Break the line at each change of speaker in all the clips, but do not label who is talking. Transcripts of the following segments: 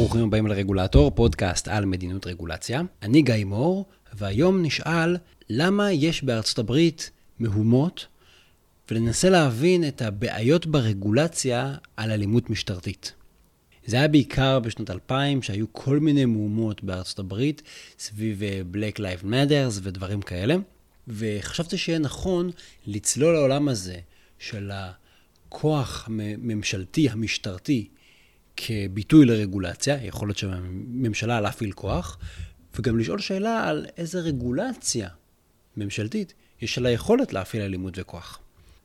ברוכים הבאים לרגולטור, פודקאסט על מדיניות רגולציה. אני גיא מור, והיום נשאל למה יש בארצות הברית מהומות, וננסה להבין את הבעיות ברגולציה על אלימות משטרתית. זה היה בעיקר בשנות 2000, שהיו כל מיני מהומות בארצות הברית סביב אה, Black Lives Matters ודברים כאלה, וחשבתי שיהיה נכון לצלול לעולם הזה של הכוח הממשלתי, המשטרתי, כביטוי לרגולציה, יכול להיות שהממשלה להפעיל כוח, וגם לשאול שאלה על איזה רגולציה ממשלתית יש לה יכולת להפעיל אלימות וכוח.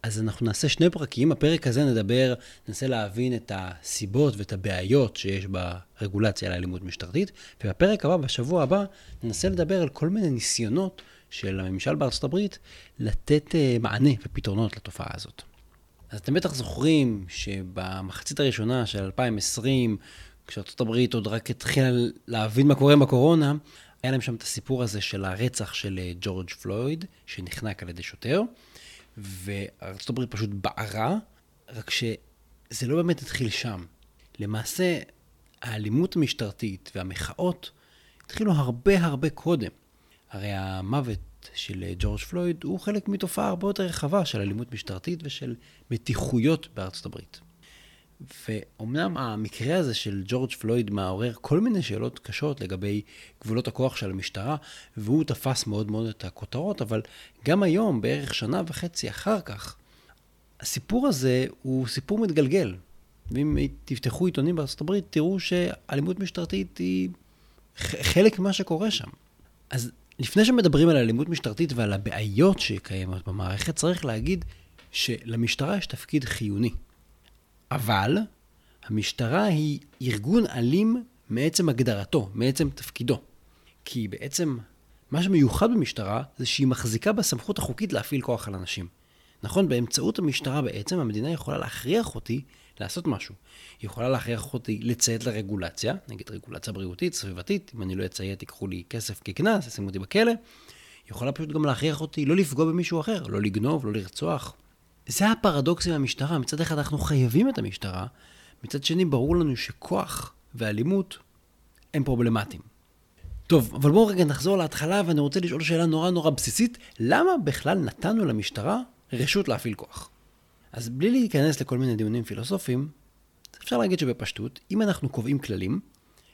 אז אנחנו נעשה שני פרקים. בפרק הזה נדבר, ננסה להבין את הסיבות ואת הבעיות שיש ברגולציה לאלימות משטרתית, ובפרק הבא, בשבוע הבא, ננסה לדבר על כל מיני ניסיונות של הממשל בארצות הברית לתת uh, מענה ופתרונות לתופעה הזאת. אז אתם בטח זוכרים שבמחצית הראשונה של 2020, כשארצות הברית עוד רק התחילה להבין מה קורה עם הקורונה, היה להם שם את הסיפור הזה של הרצח של אה, ג'ורג' פלויד, שנחנק על ידי שוטר, וארצות הברית פשוט בערה, רק שזה לא באמת התחיל שם. למעשה, האלימות המשטרתית והמחאות התחילו הרבה הרבה קודם. הרי המוות של אה, ג'ורג' פלויד הוא חלק מתופעה הרבה יותר רחבה של אלימות משטרתית ושל מתיחויות בארצות הברית. ואומנם המקרה הזה של ג'ורג' פלויד מעורר כל מיני שאלות קשות לגבי גבולות הכוח של המשטרה, והוא תפס מאוד מאוד את הכותרות, אבל גם היום, בערך שנה וחצי אחר כך, הסיפור הזה הוא סיפור מתגלגל. ואם תפתחו עיתונים בארצות הברית, תראו שאלימות משטרתית היא חלק ממה שקורה שם. אז לפני שמדברים על אלימות משטרתית ועל הבעיות שקיימות במערכת, צריך להגיד שלמשטרה יש תפקיד חיוני. אבל המשטרה היא ארגון אלים מעצם הגדרתו, מעצם תפקידו. כי בעצם מה שמיוחד במשטרה זה שהיא מחזיקה בסמכות החוקית להפעיל כוח על אנשים. נכון, באמצעות המשטרה בעצם המדינה יכולה להכריח אותי לעשות משהו. היא יכולה להכריח אותי לציית לרגולציה, נגיד רגולציה בריאותית, סביבתית, אם אני לא אציית ייקחו לי כסף כקנס, ישימו אותי בכלא. היא יכולה פשוט גם להכריח אותי לא לפגוע במישהו אחר, לא לגנוב, לא לרצוח. זה הפרדוקס עם המשטרה, מצד אחד אנחנו חייבים את המשטרה, מצד שני ברור לנו שכוח ואלימות הם פרובלמטיים. טוב, אבל בואו רגע נחזור להתחלה ואני רוצה לשאול שאלה נורא נורא בסיסית, למה בכלל נתנו למשטרה רשות להפעיל כוח? אז בלי להיכנס לכל מיני דיונים פילוסופיים, אפשר להגיד שבפשטות, אם אנחנו קובעים כללים,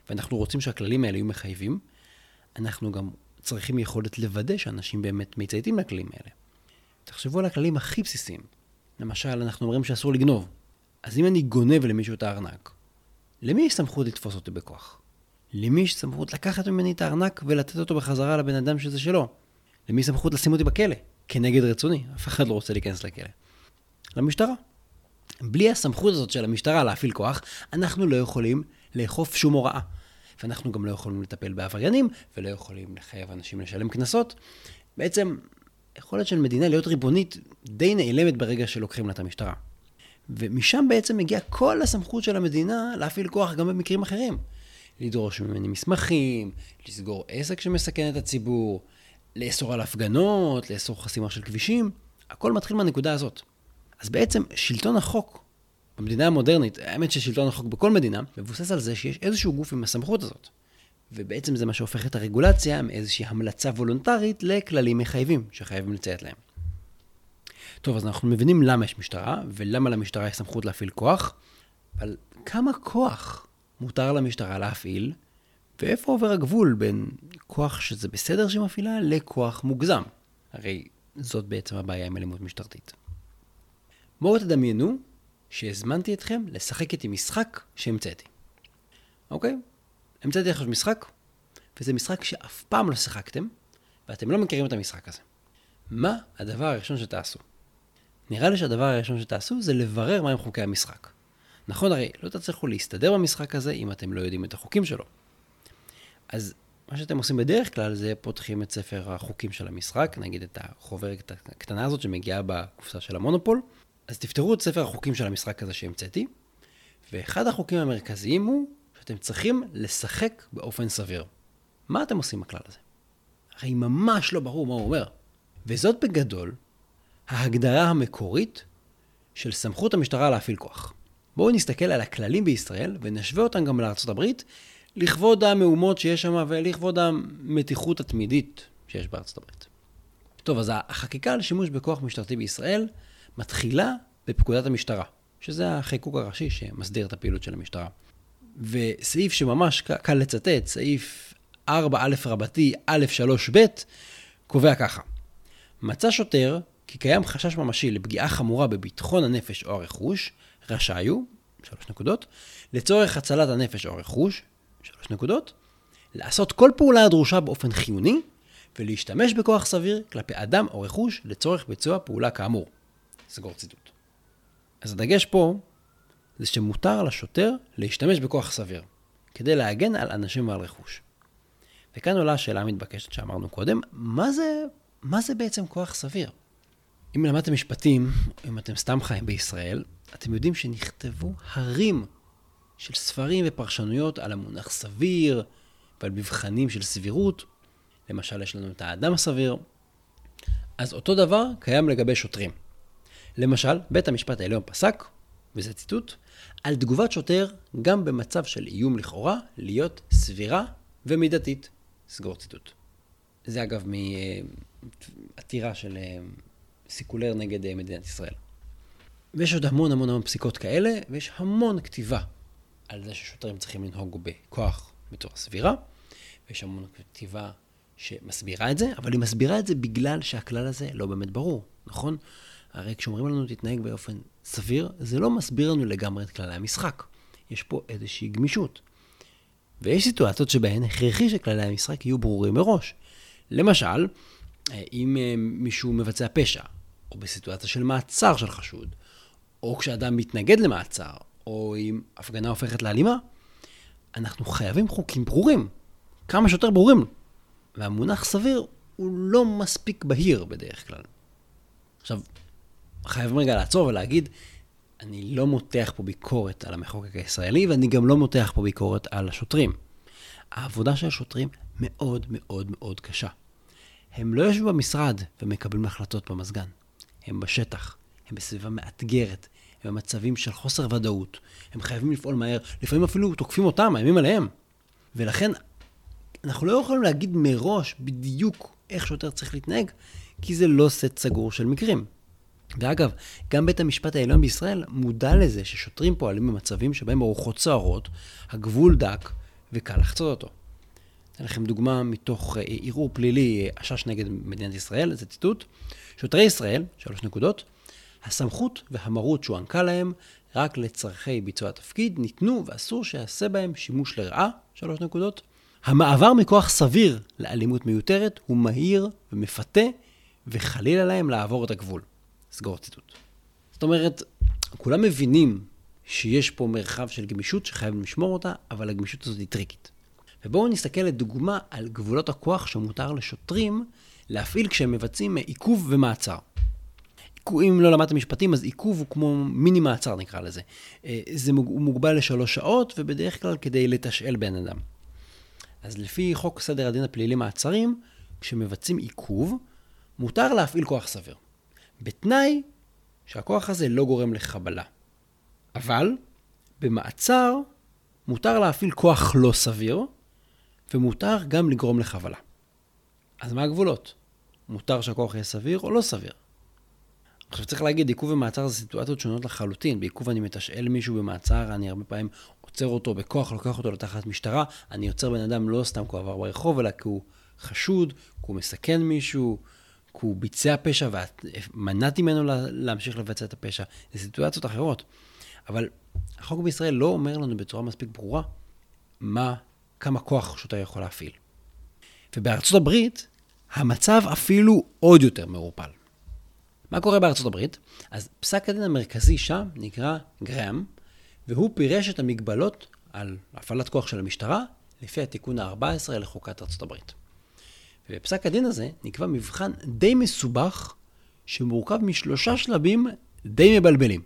ואנחנו רוצים שהכללים האלה יהיו מחייבים, אנחנו גם צריכים יכולת לוודא שאנשים באמת מצייתים לכללים האלה. תחשבו על הכללים הכי בסיסיים. למשל, אנחנו אומרים שאסור לגנוב. אז אם אני גונב למישהו את הארנק, למי יש סמכות לתפוס אותי בכוח? למי יש סמכות לקחת ממני את הארנק ולתת אותו בחזרה לבן אדם שזה שלו? למי יש סמכות לשים אותי בכלא? כנגד רצוני, אף אחד לא רוצה להיכנס לכלא. למשטרה. בלי הסמכות הזאת של המשטרה להפעיל כוח, אנחנו לא יכולים לאכוף שום הוראה. ואנחנו גם לא יכולים לטפל בעבריינים, ולא יכולים לחייב אנשים לשלם קנסות. בעצם, יכולת של מדינה להיות ריבונית די נעלמת ברגע שלוקחים לה את המשטרה. ומשם בעצם מגיעה כל הסמכות של המדינה להפעיל כוח גם במקרים אחרים. לדרוש ממני מסמכים, לסגור עסק שמסכן את הציבור, לאסור על הפגנות, לאסור חסימה של כבישים, הכל מתחיל מהנקודה הזאת. אז בעצם שלטון החוק במדינה המודרנית, האמת ששלטון החוק בכל מדינה, מבוסס על זה שיש איזשהו גוף עם הסמכות הזאת. ובעצם זה מה שהופך את הרגולציה מאיזושהי המלצה וולונטרית לכללים מחייבים שחייבים לציית להם. טוב, אז אנחנו מבינים למה יש משטרה, ולמה למשטרה יש סמכות להפעיל כוח, אבל כמה כוח מותר למשטרה להפעיל, ואיפה עובר הגבול בין כוח שזה בסדר שמפעילה לכוח מוגזם? הרי זאת בעצם הבעיה עם אלימות משטרתית. בואו תדמיינו שהזמנתי אתכם לשחק איתי משחק שהמצאתי. אוקיי? המצאתי לכם משחק, וזה משחק שאף פעם לא שיחקתם, ואתם לא מכירים את המשחק הזה. מה הדבר הראשון שתעשו? נראה לי שהדבר הראשון שתעשו זה לברר מהם חוקי המשחק. נכון, הרי לא תצליחו להסתדר במשחק הזה אם אתם לא יודעים את החוקים שלו. אז מה שאתם עושים בדרך כלל זה פותחים את ספר החוקים של המשחק, נגיד את החוברת הקטנה הזאת שמגיעה בקופסה של המונופול, אז תפתרו את ספר החוקים של המשחק הזה שהמצאתי, ואחד החוקים המרכזיים הוא שאתם צריכים לשחק באופן סביר. מה אתם עושים בכלל הזה? הרי ממש לא ברור מה הוא אומר. וזאת בגדול ההגדרה המקורית של סמכות המשטרה להפעיל כוח. בואו נסתכל על הכללים בישראל ונשווה אותם גם הברית, לכבוד המהומות שיש שם ולכבוד המתיחות התמידית שיש הברית. טוב, אז החקיקה על שימוש בכוח משטרתי בישראל מתחילה בפקודת המשטרה, שזה החיקוק הראשי שמסדיר את הפעילות של המשטרה. וסעיף שממש קל לצטט, סעיף 4א רבתי א3ב, קובע ככה: מצא שוטר כי קיים חשש ממשי לפגיעה חמורה בביטחון הנפש או הרכוש, רשאי הוא, שלוש נקודות, לצורך הצלת הנפש או הרכוש, שלוש נקודות, לעשות כל פעולה הדרושה באופן חיוני, ולהשתמש בכוח סביר כלפי אדם או רכוש לצורך ביצוע פעולה כאמור. סגור ציטוט. אז הדגש פה זה שמותר לשוטר להשתמש בכוח סביר, כדי להגן על אנשים ועל רכוש. וכאן עולה השאלה המתבקשת שאמרנו קודם, מה זה, מה זה בעצם כוח סביר? אם למדתם משפטים, אם אתם סתם חיים בישראל, אתם יודעים שנכתבו הרים של ספרים ופרשנויות על המונח סביר ועל מבחנים של סבירות. למשל, יש לנו את האדם הסביר. אז אותו דבר קיים לגבי שוטרים. למשל, בית המשפט העליון פסק, וזה ציטוט, על תגובת שוטר גם במצב של איום לכאורה להיות סבירה ומידתית. סגור ציטוט. זה אגב מעתירה של אה, סיקולר נגד אה, מדינת ישראל. ויש עוד המון המון המון פסיקות כאלה, ויש המון כתיבה על זה ששוטרים צריכים לנהוג בכוח בצורה סבירה, ויש המון כתיבה שמסבירה את זה, אבל היא מסבירה את זה בגלל שהכלל הזה לא באמת ברור, נכון? הרי כשאומרים לנו תתנהג באופן סביר, זה לא מסביר לנו לגמרי את כללי המשחק. יש פה איזושהי גמישות. ויש סיטואציות שבהן הכרחי שכללי המשחק יהיו ברורים מראש. למשל, אם אה, מישהו מבצע פשע, או בסיטואציה של מעצר של חשוד, או כשאדם מתנגד למעצר, או אם הפגנה הופכת לאלימה, אנחנו חייבים חוקים ברורים, כמה שיותר ברורים. והמונח סביר הוא לא מספיק בהיר בדרך כלל. עכשיו, חייבים רגע לעצור ולהגיד, אני לא מותח פה ביקורת על המחוקק הישראלי, ואני גם לא מותח פה ביקורת על השוטרים. העבודה של השוטרים מאוד מאוד מאוד קשה. הם לא יושבים במשרד ומקבלים החלטות במזגן. הם בשטח, הם בסביבה מאתגרת, הם במצבים של חוסר ודאות, הם חייבים לפעול מהר, לפעמים אפילו תוקפים אותם, מאיימים עליהם. ולכן, אנחנו לא יכולים להגיד מראש בדיוק איך שוטר צריך להתנהג, כי זה לא סט סגור של מקרים. ואגב, גם בית המשפט העליון בישראל מודע לזה ששוטרים פועלים במצבים שבהם הרוחות סוערות, הגבול דק וקל לחצות אותו. אתן לכם דוגמה מתוך אה, ערעור פלילי, השש נגד מדינת ישראל, זה ציטוט. שוטרי ישראל, שלוש נקודות, הסמכות והמרות שהוענקה להם רק לצרכי ביצוע התפקיד ניתנו ואסור שיעשה בהם שימוש לרעה, שלוש נקודות. המעבר מכוח סביר לאלימות מיותרת הוא מהיר ומפתה, וחלילה להם לעבור את הגבול. סגור ציטוט. זאת אומרת, כולם מבינים שיש פה מרחב של גמישות שחייבים לשמור אותה, אבל הגמישות הזאת היא טריקית. ובואו נסתכל לדוגמה על גבולות הכוח שמותר לשוטרים להפעיל כשהם מבצעים עיכוב ומעצר. אם לא למדת משפטים, אז עיכוב הוא כמו מיני מעצר נקרא לזה. אה, זה מוגבל לשלוש שעות, ובדרך כלל כדי לתשאל בן אדם. אז לפי חוק סדר הדין הפלילי מעצרים, כשמבצעים עיכוב, מותר להפעיל כוח סביר. בתנאי שהכוח הזה לא גורם לחבלה. אבל במעצר מותר להפעיל כוח לא סביר, ומותר גם לגרום לחבלה. אז מה הגבולות? מותר שהכוח יהיה סביר או לא סביר? עכשיו צריך להגיד, עיכוב ומעצר זה סיטואציות שונות לחלוטין. בעיכוב אני מתשאל מישהו במעצר, אני הרבה פעמים עוצר אותו בכוח, לוקח אותו לתחת משטרה. אני עוצר בן אדם לא סתם כי הוא עבר ברחוב, אלא כי הוא חשוד, כי הוא מסכן מישהו, כי הוא ביצע פשע ומנעתי ממנו להמשיך לבצע את הפשע. זה סיטואציות אחרות. אבל החוק בישראל לא אומר לנו בצורה מספיק ברורה מה, כמה כוח שוטר יכול להפעיל. ובארצות הברית, המצב אפילו עוד יותר מעורפל. מה קורה בארצות הברית? אז פסק הדין המרכזי שם נקרא גראם, והוא פירש את המגבלות על הפעלת כוח של המשטרה לפי התיקון ה-14 לחוקת ארצות הברית. ובפסק הדין הזה נקבע מבחן די מסובך, שמורכב משלושה שלבים די מבלבלים.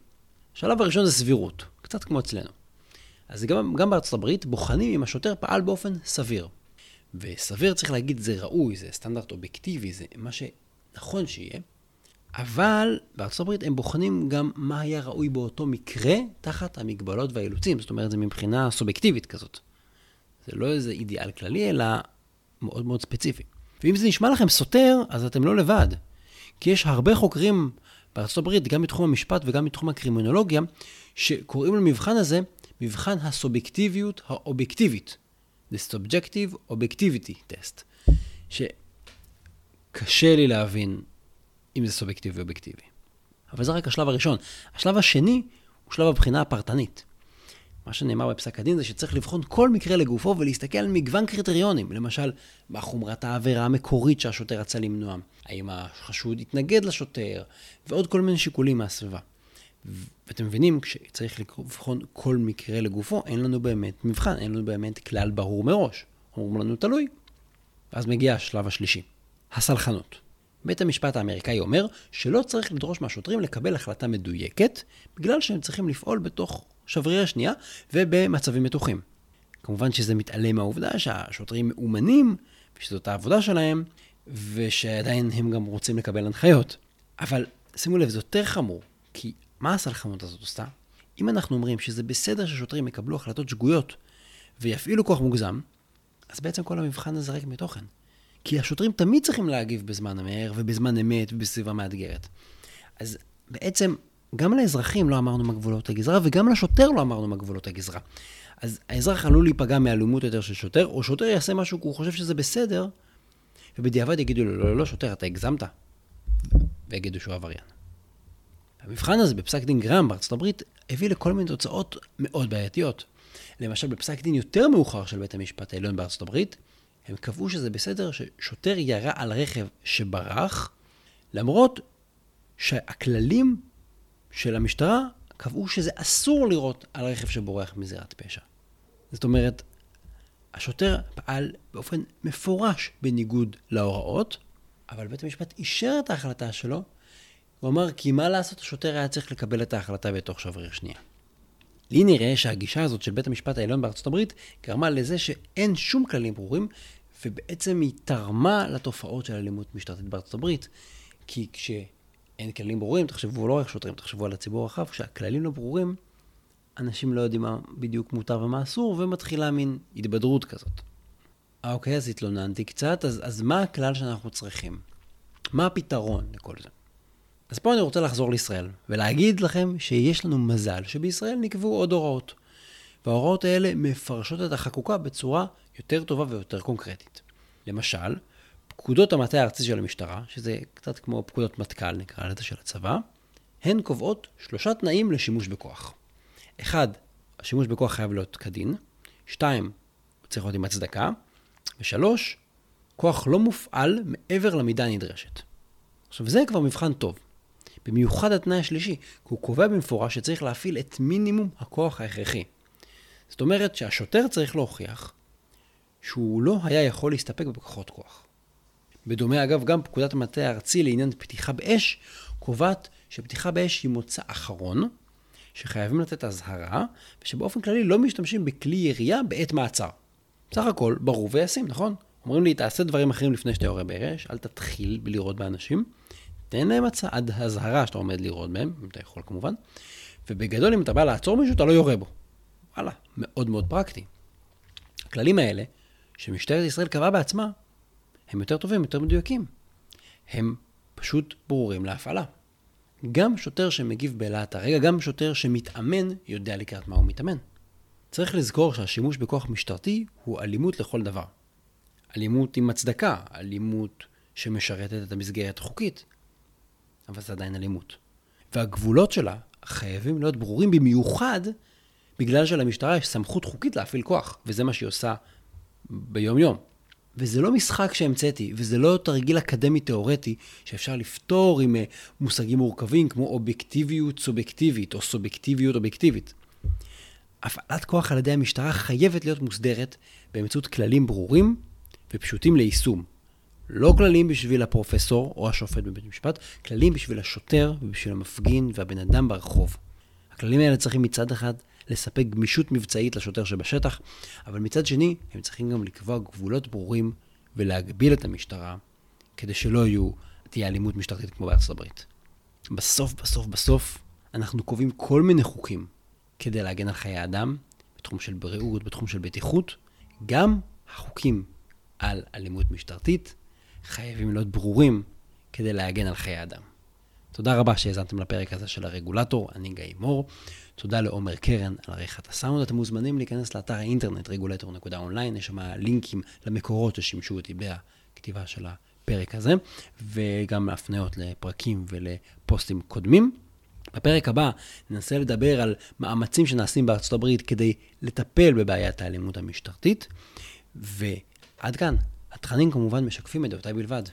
השלב הראשון זה סבירות, קצת כמו אצלנו. אז גם, גם בארצות הברית בוחנים אם השוטר פעל באופן סביר. וסביר צריך להגיד זה ראוי, זה סטנדרט אובייקטיבי, זה מה שנכון שיהיה, אבל בארצות הברית הם בוחנים גם מה היה ראוי באותו מקרה תחת המגבלות והאילוצים. זאת אומרת, זה מבחינה סובייקטיבית כזאת. זה לא איזה אידיאל כללי, אלא מאוד מאוד ספציפי. ואם זה נשמע לכם סותר, אז אתם לא לבד. כי יש הרבה חוקרים הברית, גם בתחום המשפט וגם בתחום הקרימינולוגיה, שקוראים למבחן הזה מבחן הסובייקטיביות האובייקטיבית. The Subjective Objectivity Test. שקשה לי להבין אם זה סובייקטיבי או אובייקטיבי. אבל זה רק השלב הראשון. השלב השני הוא שלב הבחינה הפרטנית. מה שנאמר בפסק הדין זה שצריך לבחון כל מקרה לגופו ולהסתכל על מגוון קריטריונים. למשל, מה חומרת העבירה המקורית שהשוטר רצה למנוע, האם החשוד התנגד לשוטר, ועוד כל מיני שיקולים מהסביבה. ואתם מבינים, כשצריך לבחון כל מקרה לגופו, אין לנו באמת מבחן, אין לנו באמת כלל ברור מראש. אומרים לנו תלוי. ואז מגיע השלב השלישי, הסלחנות. בית המשפט האמריקאי אומר שלא צריך לדרוש מהשוטרים לקבל החלטה מדויקת, בגלל שהם צריכים לפעול בתוך שבריר השנייה ובמצבים מתוחים. כמובן שזה מתעלם מהעובדה שהשוטרים מאומנים, ושזאת העבודה שלהם, ושעדיין הם גם רוצים לקבל הנחיות. אבל שימו לב, זה יותר חמור, כי מה הסלחנות הזאת עושה? אם אנחנו אומרים שזה בסדר ששוטרים יקבלו החלטות שגויות ויפעילו כוח מוגזם, אז בעצם כל המבחן הזה ריק מתוכן. כי השוטרים תמיד צריכים להגיב בזמן המהר ובזמן אמת ובסביבה מאתגרת. אז בעצם גם לאזרחים לא אמרנו מה גבולות הגזרה, וגם לשוטר לא אמרנו מה גבולות הגזרה. אז האזרח עלול להיפגע מאלימות יותר של שוטר, או שוטר יעשה משהו כי הוא חושב שזה בסדר, ובדיעבד יגידו לו, לא, לא, לא, שוטר, אתה הגזמת, ויגידו שהוא עבריין. המבחן הזה בפסק דין גרם בארצות הברית הביא לכל מיני תוצאות מאוד בעייתיות. למשל, בפסק דין יותר מאוחר של בית המשפט העליון בארצות הברית, הם קבעו שזה בסדר ששוטר ירה על רכב שברח, למרות שהכללים של המשטרה קבעו שזה אסור לירות על רכב שבורח מזירת פשע. זאת אומרת, השוטר פעל באופן מפורש בניגוד להוראות, אבל בית המשפט אישר את ההחלטה שלו, הוא אמר כי מה לעשות, השוטר היה צריך לקבל את ההחלטה בתוך שבריר שנייה. לי נראה שהגישה הזאת של בית המשפט העליון בארצות הברית גרמה לזה שאין שום כללים ברורים, ובעצם היא תרמה לתופעות של אלימות משטרתית בארצות הברית. כי כשאין כללים ברורים, תחשבו לא רק שוטרים, תחשבו על הציבור הרחב, כשהכללים לא ברורים, אנשים לא יודעים מה בדיוק מותר ומה אסור, ומתחילה מין התבדרות כזאת. אוקיי, אז התלוננתי קצת, אז, אז מה הכלל שאנחנו צריכים? מה הפתרון לכל זה? אז פה אני רוצה לחזור לישראל, ולהגיד לכם שיש לנו מזל שבישראל נקבעו עוד הוראות. וההוראות האלה מפרשות את החקוקה בצורה יותר טובה ויותר קונקרטית. למשל, פקודות המטה הארצי של המשטרה, שזה קצת כמו פקודות מטכ"ל נקרא לזה של הצבא, הן קובעות שלושה תנאים לשימוש בכוח. אחד, השימוש בכוח חייב להיות כדין. שתיים, הוא צריך להיות עם הצדקה. ושלוש, כוח לא מופעל מעבר למידה הנדרשת. עכשיו, זה כבר מבחן טוב. במיוחד התנאי השלישי, כי הוא קובע במפורש שצריך להפעיל את מינימום הכוח ההכרחי. זאת אומרת שהשוטר צריך להוכיח שהוא לא היה יכול להסתפק בכוחות כוח. בדומה אגב, גם פקודת המטה הארצי לעניין פתיחה באש קובעת שפתיחה באש היא מוצא אחרון, שחייבים לתת אזהרה, ושבאופן כללי לא משתמשים בכלי ירייה בעת מעצר. בסך הכל ברור וישים, נכון? אומרים לי, תעשה דברים אחרים לפני שאתה יורה באש, אל תתחיל בלירות באנשים. תן להם הצעד אזהרה שאתה עומד לירות בהם, אם אתה יכול כמובן, ובגדול אם אתה בא לעצור מישהו, אתה לא יורה בו. וואלה, מאוד מאוד פרקטי. הכללים האלה, שמשטרת ישראל קבעה בעצמה, הם יותר טובים, יותר מדויקים. הם פשוט ברורים להפעלה. גם שוטר שמגיב בלהט הרגע, גם שוטר שמתאמן, יודע לקראת מה הוא מתאמן. צריך לזכור שהשימוש בכוח משטרתי הוא אלימות לכל דבר. אלימות עם הצדקה, אלימות שמשרתת את המסגרת החוקית, אבל זה עדיין אלימות. והגבולות שלה חייבים להיות ברורים במיוחד בגלל שלמשטרה יש סמכות חוקית להפעיל כוח, וזה מה שהיא עושה ביום-יום. וזה לא משחק שהמצאתי, וזה לא תרגיל אקדמי תיאורטי שאפשר לפתור עם אה, מושגים מורכבים כמו אובייקטיביות סובייקטיבית או סובייקטיביות אובייקטיבית. הפעלת כוח על ידי המשטרה חייבת להיות מוסדרת באמצעות כללים ברורים ופשוטים ליישום. לא כללים בשביל הפרופסור או השופט בבית המשפט, כללים בשביל השוטר ובשביל המפגין והבן אדם ברחוב. הכללים האלה צריכים מצד אחד לספק גמישות מבצעית לשוטר שבשטח, אבל מצד שני, הם צריכים גם לקבוע גבולות ברורים ולהגביל את המשטרה, כדי שלא יהיו, תהיה אלימות משטרתית כמו בארצות הברית. בסוף, בסוף, בסוף, אנחנו קובעים כל מיני חוקים כדי להגן על חיי אדם, בתחום של בריאות, בתחום של בטיחות. גם החוקים על אלימות משטרתית חייבים להיות ברורים כדי להגן על חיי אדם. תודה רבה שהאזנתם לפרק הזה של הרגולטור, אני גיא מור. תודה לעומר קרן על עריכת הסאונד. אתם מוזמנים להיכנס לאתר האינטרנט רגולטור.אונליין, יש שם לינקים למקורות ששימשו אותי בכתיבה של הפרק הזה, וגם הפניות לפרקים ולפוסטים קודמים. בפרק הבא ננסה לדבר על מאמצים שנעשים בארצות הברית כדי לטפל בבעיית האלימות המשטרתית, ועד כאן. התכנים כמובן משקפים את דעותיי בלבד.